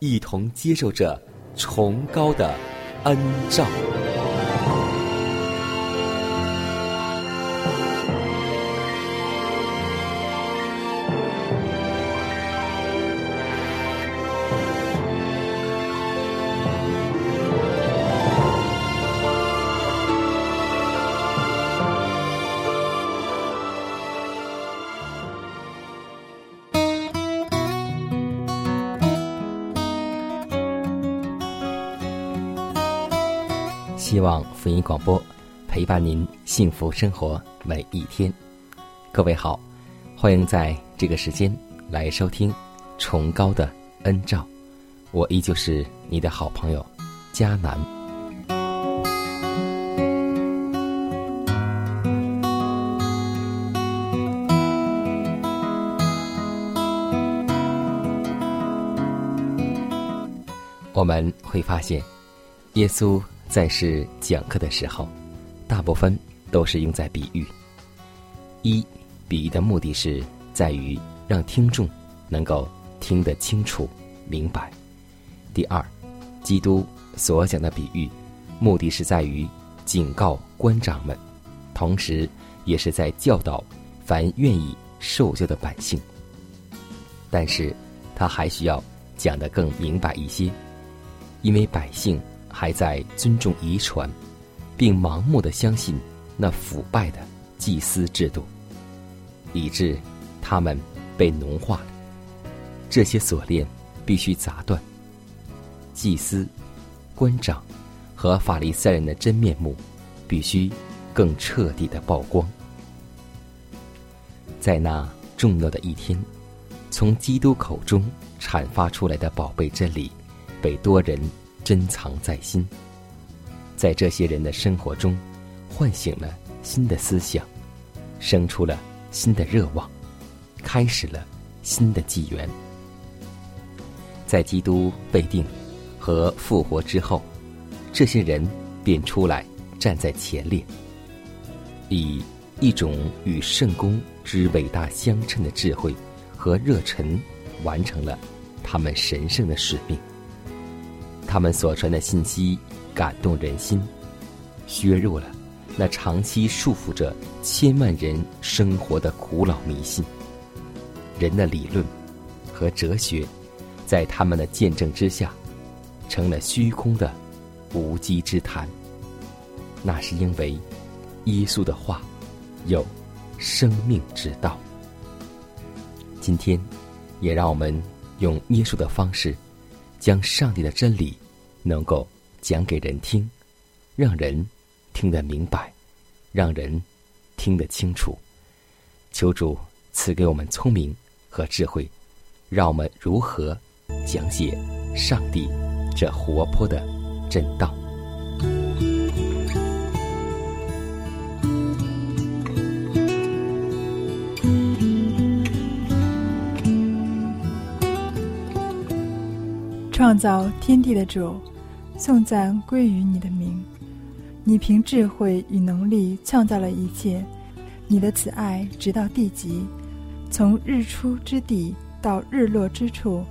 一同接受着崇高的恩照。广播陪伴您幸福生活每一天。各位好，欢迎在这个时间来收听崇高的恩照。我依旧是你的好朋友迦南。我们会发现，耶稣在世讲课的时候，大部分都是用在比喻。一，比喻的目的是在于让听众能够听得清楚、明白；第二，基督所讲的比喻，目的是在于警告官长们，同时也是在教导凡愿意受教的百姓。但是，他还需要讲得更明白一些。因为百姓还在尊重遗传，并盲目的相信那腐败的祭司制度，以致他们被奴化了。这些锁链必须砸断。祭司、官长和法利赛人的真面目必须更彻底的曝光。在那重要的一天，从基督口中阐发出来的宝贝真理。被多人珍藏在心，在这些人的生活中，唤醒了新的思想，生出了新的热望，开始了新的纪元。在基督被定和复活之后，这些人便出来站在前列，以一种与圣公之伟大相称的智慧和热忱，完成了他们神圣的使命。他们所传的信息感动人心，削弱了那长期束缚着千万人生活的古老迷信。人的理论和哲学，在他们的见证之下，成了虚空的无稽之谈。那是因为耶稣的话有生命之道。今天，也让我们用耶稣的方式。将上帝的真理能够讲给人听，让人听得明白，让人听得清楚。求主赐给我们聪明和智慧，让我们如何讲解上帝这活泼的真道。创造天地的主，颂赞归于你的名。你凭智慧与能力创造了一切，你的慈爱直到地极，从日出之地到日落之处，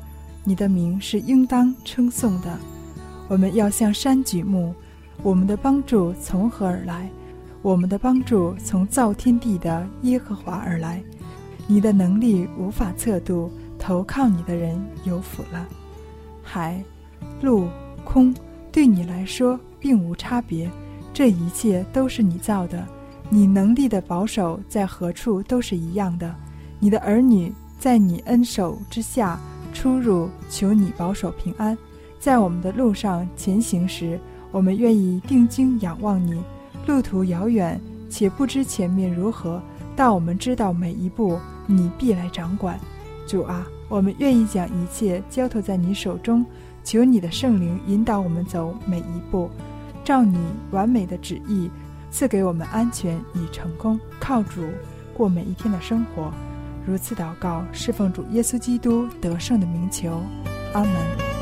你的名是应当称颂的。我们要向山举目，我们的帮助从何而来？我们的帮助从造天地的耶和华而来。你的能力无法测度，投靠你的人有福了。海、陆、空，对你来说并无差别，这一切都是你造的。你能力的保守在何处都是一样的。你的儿女在你恩手之下出入，求你保守平安。在我们的路上前行时，我们愿意定睛仰望你。路途遥远，且不知前面如何，但我们知道每一步你必来掌管。主啊，我们愿意将一切交托在你手中，求你的圣灵引导我们走每一步，照你完美的旨意赐给我们安全与成功。靠主过每一天的生活，如此祷告，侍奉主耶稣基督得胜的名求，阿门。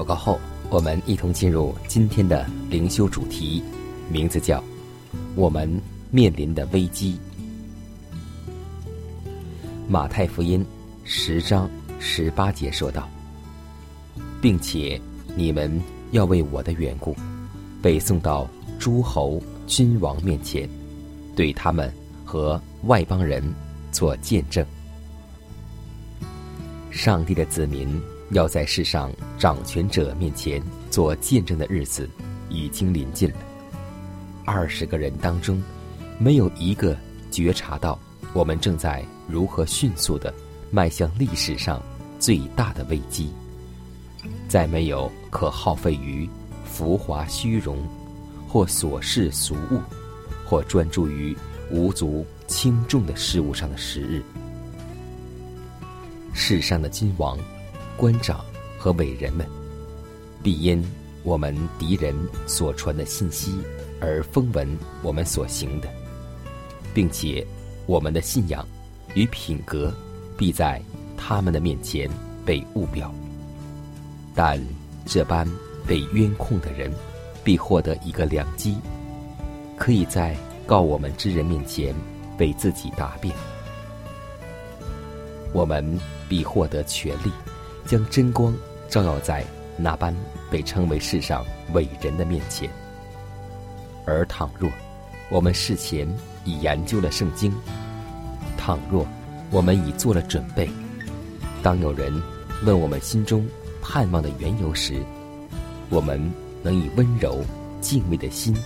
祷告后，我们一同进入今天的灵修主题，名字叫“我们面临的危机”。马太福音十章十八节说道：“并且你们要为我的缘故，被送到诸侯君王面前，对他们和外邦人做见证。上帝的子民。”要在世上掌权者面前做见证的日子已经临近了。二十个人当中，没有一个觉察到我们正在如何迅速的迈向历史上最大的危机。再没有可耗费于浮华虚荣，或琐事俗物，或专注于无足轻重的事物上的时日。世上的君王。官长和伟人们，必因我们敌人所传的信息而风闻我们所行的，并且我们的信仰与品格必在他们的面前被误表。但这般被冤控的人，必获得一个良机，可以在告我们之人面前为自己答辩。我们必获得权利。将真光照耀在那般被称为世上伟人的面前。而倘若我们事前已研究了圣经，倘若我们已做了准备，当有人问我们心中盼望的缘由时，我们能以温柔敬畏的心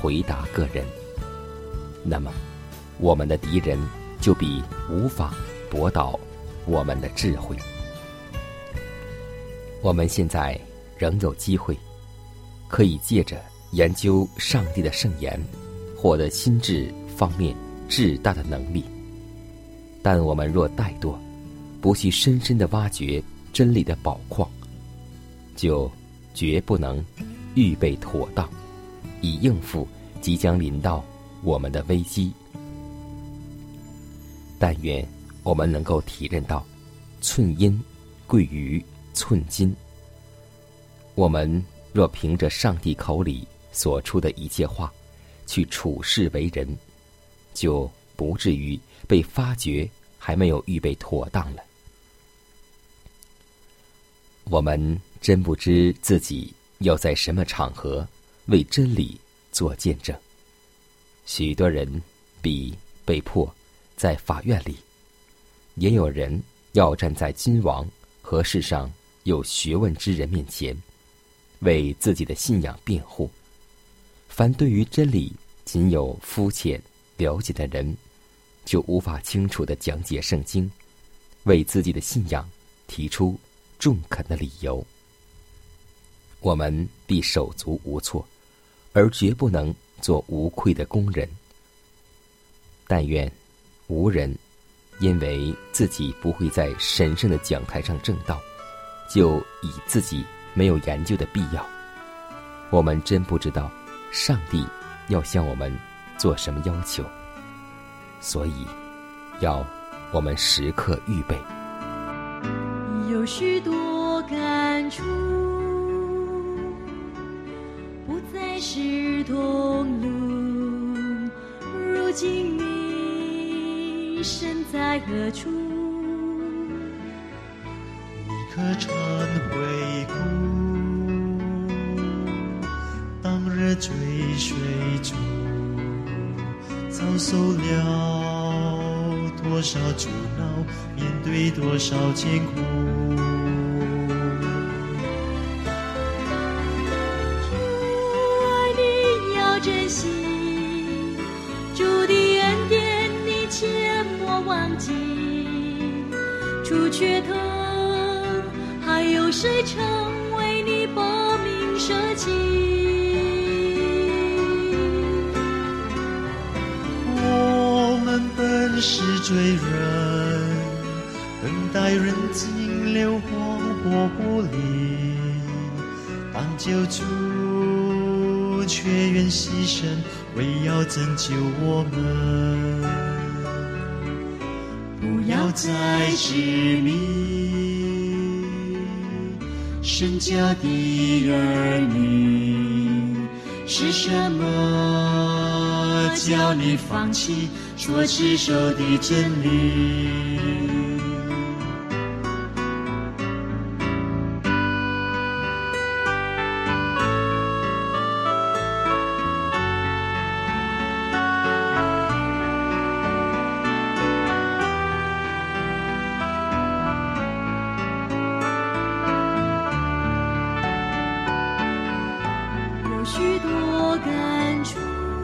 回答个人，那么我们的敌人就必无法驳倒我们的智慧。我们现在仍有机会，可以借着研究上帝的圣言，获得心智方面至大的能力。但我们若怠惰，不去深深的挖掘真理的宝矿，就绝不能预备妥当，以应付即将临到我们的危机。但愿我们能够体认到，寸阴贵于。寸金。我们若凭着上帝口里所出的一切话，去处事为人，就不至于被发觉还没有预备妥当了。我们真不知自己要在什么场合为真理做见证。许多人比被迫在法院里，也有人要站在君王和世上。有学问之人面前，为自己的信仰辩护。凡对于真理仅有肤浅了解的人，就无法清楚的讲解圣经，为自己的信仰提出中肯的理由。我们必手足无措，而绝不能做无愧的工人。但愿无人因为自己不会在神圣的讲台上正道。就以自己没有研究的必要。我们真不知道上帝要向我们做什么要求，所以要我们时刻预备。有许多感触，不再是同路，如今你身在何处？可忏悔过。追水中遭受了多少阻挠，面对多少艰苦。主爱你要珍惜，主的恩典你切莫忘记。除却疼，还有谁承？醉人，等待人尽流黄火不离，当救主却愿牺牲，为要拯救我们。不要再执迷，身家的儿女，是什么叫你放弃所持守的真理？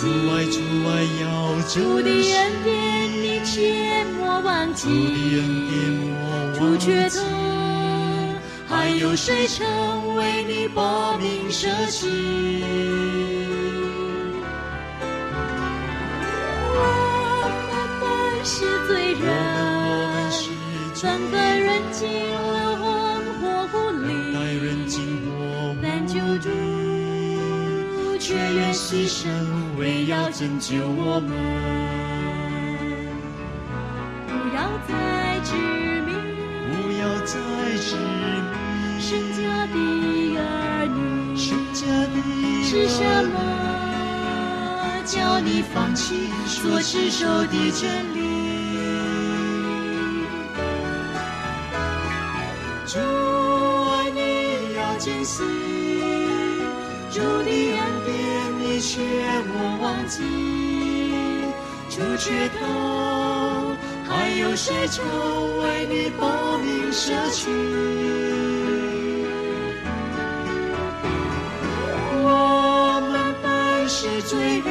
主爱主爱要珍惜。主的恩典你切莫忘记，主的恩典莫忘记。主却痛，还有谁曾为你把命舍弃？拯救我们。不要再执迷，不要再执迷，神家的儿女，神家的是什么？叫你放弃所持守的真理？莫忘记。主却头，还有谁曾为你报名舍去？我们本是罪人，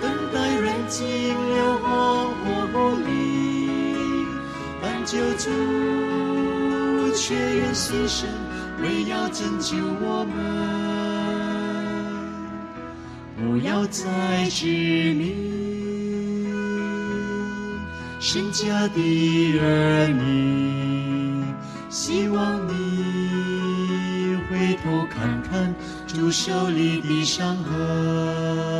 等待人尽流黄火不离，但救主却愿牺牲。为要拯救我们，要再执迷。神家的儿女，希望你回头看看主手里的伤痕。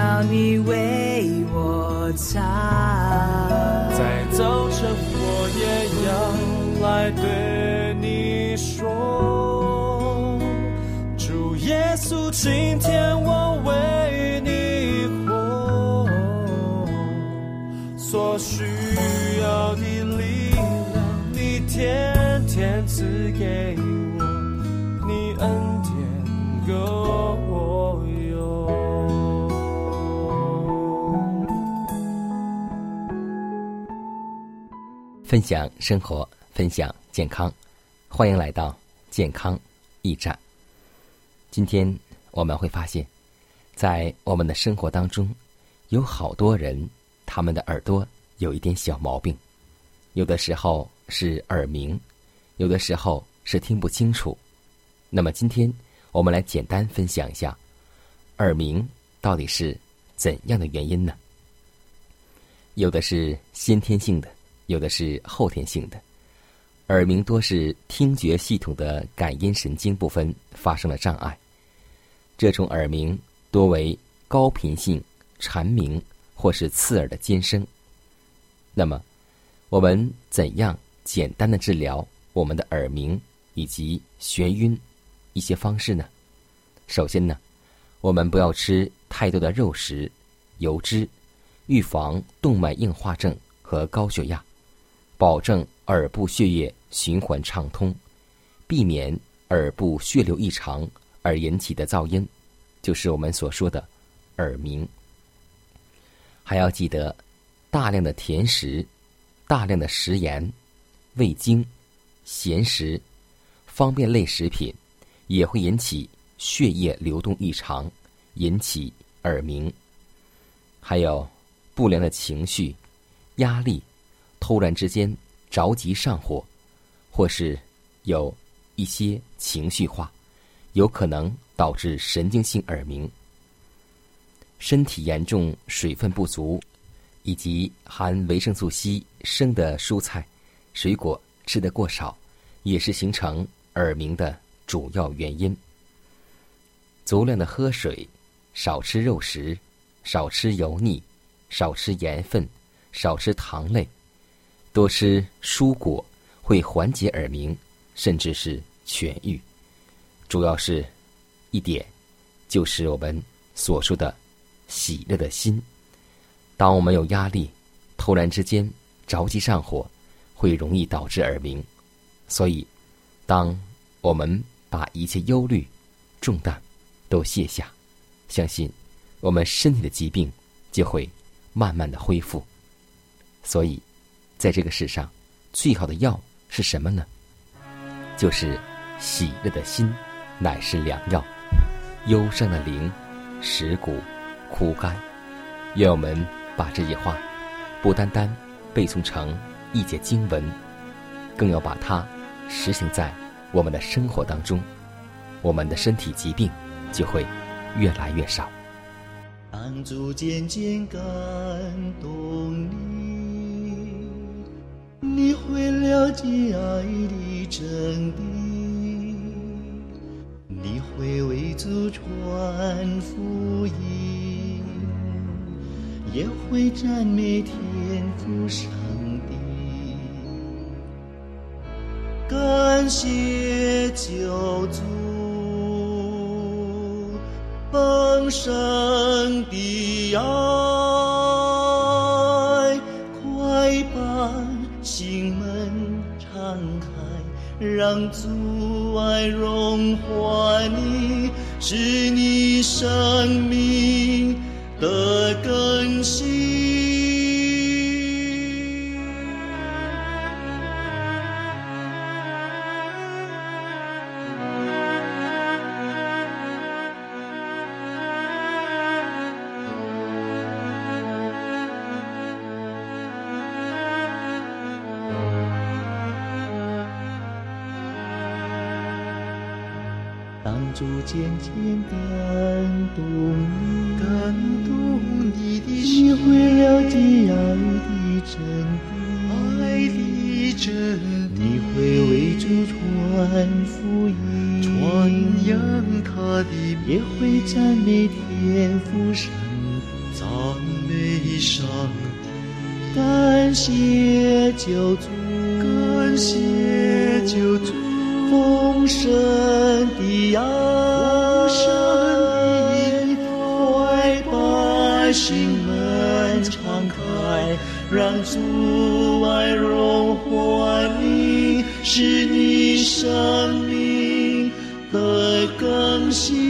要你为我擦。在早晨，我也要来对你说，主耶稣，今天我为你活，所需要的力量，你天天赐给我，你恩典够分享生活，分享健康，欢迎来到健康驿站。今天我们会发现，在我们的生活当中，有好多人他们的耳朵有一点小毛病，有的时候是耳鸣，有的时候是听不清楚。那么今天我们来简单分享一下，耳鸣到底是怎样的原因呢？有的是先天性的。有的是后天性的，耳鸣多是听觉系统的感音神经部分发生了障碍。这种耳鸣多为高频性蝉鸣或是刺耳的尖声。那么，我们怎样简单的治疗我们的耳鸣以及眩晕一些方式呢？首先呢，我们不要吃太多的肉食、油脂，预防动脉硬化症和高血压。保证耳部血液循环畅通，避免耳部血流异常而引起的噪音，就是我们所说的耳鸣。还要记得，大量的甜食、大量的食盐、味精、咸食、方便类食品，也会引起血液流动异常，引起耳鸣。还有不良的情绪、压力。突然之间着急上火，或是有一些情绪化，有可能导致神经性耳鸣。身体严重水分不足，以及含维生素 C 生的蔬菜、水果吃得过少，也是形成耳鸣的主要原因。足量的喝水，少吃肉食，少吃油腻，少吃盐分，少吃糖类。多吃蔬果会缓解耳鸣，甚至是痊愈。主要是一点，就是我们所说的喜乐的心。当我们有压力，突然之间着急上火，会容易导致耳鸣。所以，当我们把一切忧虑、重担都卸下，相信我们身体的疾病就会慢慢的恢复。所以。在这个世上，最好的药是什么呢？就是喜乐的心，乃是良药。忧伤的灵，蚀骨枯干。愿我们把这句话，不单单背诵成一节经文，更要把它实行在我们的生活当中，我们的身体疾病就会越来越少。当主渐渐感动你。你会了解爱的真谛，你会为祖传福音，也会赞美天父上帝。感谢救主丰盛的爱，让阻碍融化你，使你生命主渐渐感动你，感动你的心，你会了解爱的真，爱的真，你会为主传福音，传扬他的，也会赞美天父上，赞美上帝，感谢救主，心门敞开，让阻碍融化你，使你生命的更新。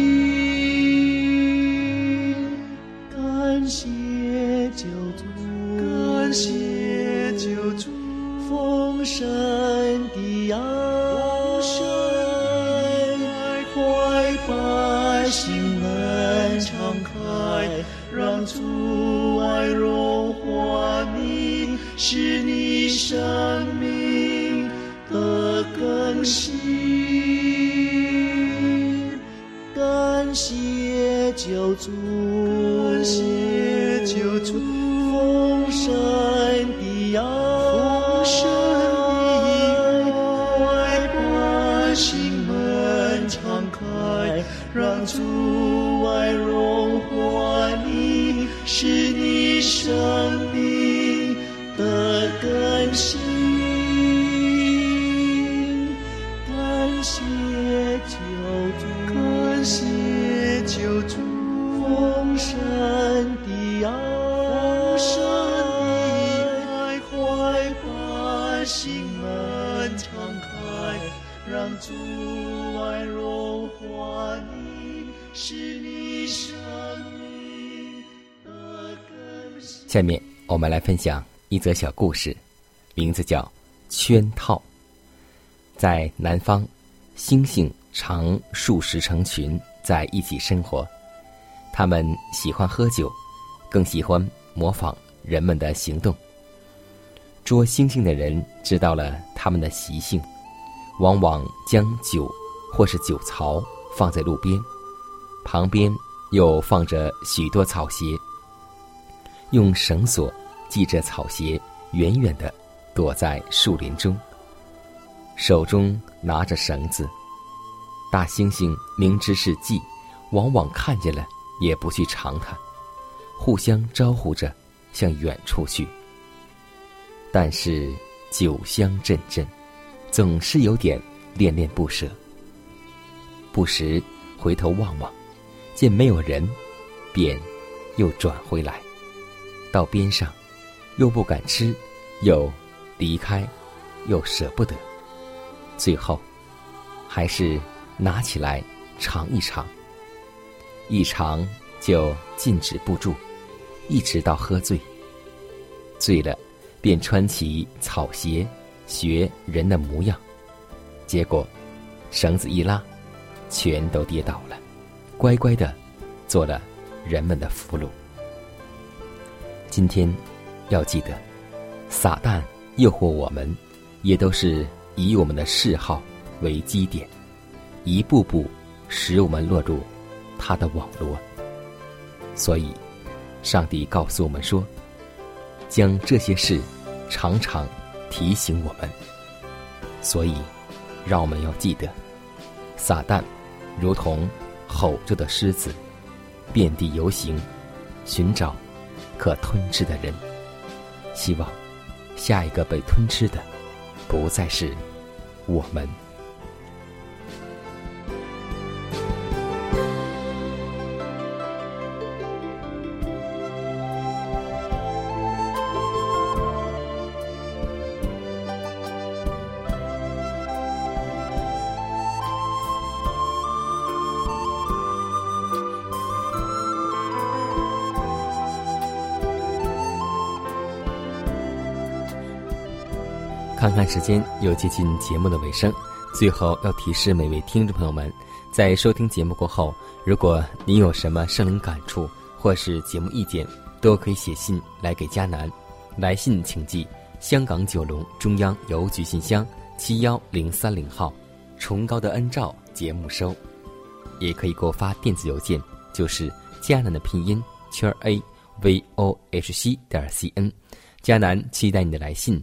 心门敞开，让主爱融化你，是你生命的更新。下面我们来分享一则小故事，名字叫《圈套》。在南方，猩猩常数十成群在一起生活，它们喜欢喝酒，更喜欢模仿人们的行动。捉猩猩的人知道了它们的习性，往往将酒或是酒槽放在路边，旁边又放着许多草鞋，用绳索系着草鞋，远远的躲在树林中。手中拿着绳子，大猩猩明知是计，往往看见了也不去尝它，互相招呼着向远处去。但是酒香阵阵，总是有点恋恋不舍。不时回头望望，见没有人，便又转回来，到边上，又不敢吃，又离开，又舍不得。最后，还是拿起来尝一尝。一尝就禁止不住，一直到喝醉。醉了，便穿起草鞋，学人的模样。结果，绳子一拉，全都跌倒了，乖乖的做了人们的俘虏。今天，要记得，撒旦诱惑我们，也都是。以我们的嗜好为基点，一步步使我们落入他的网络。所以，上帝告诉我们说：“将这些事常常提醒我们。所以，让我们要记得，撒旦如同吼着的狮子，遍地游行，寻找可吞吃的人。希望下一个被吞吃的，不再是我们。看看时间，又接近节目的尾声。最后要提示每位听众朋友们，在收听节目过后，如果您有什么生灵感触或是节目意见，都可以写信来给迦南。来信请寄香港九龙中央邮局信箱七幺零三零号，崇高的恩照节目收。也可以给我发电子邮件，就是迦南的拼音圈 a v o h c 点 c n。迦南期待你的来信。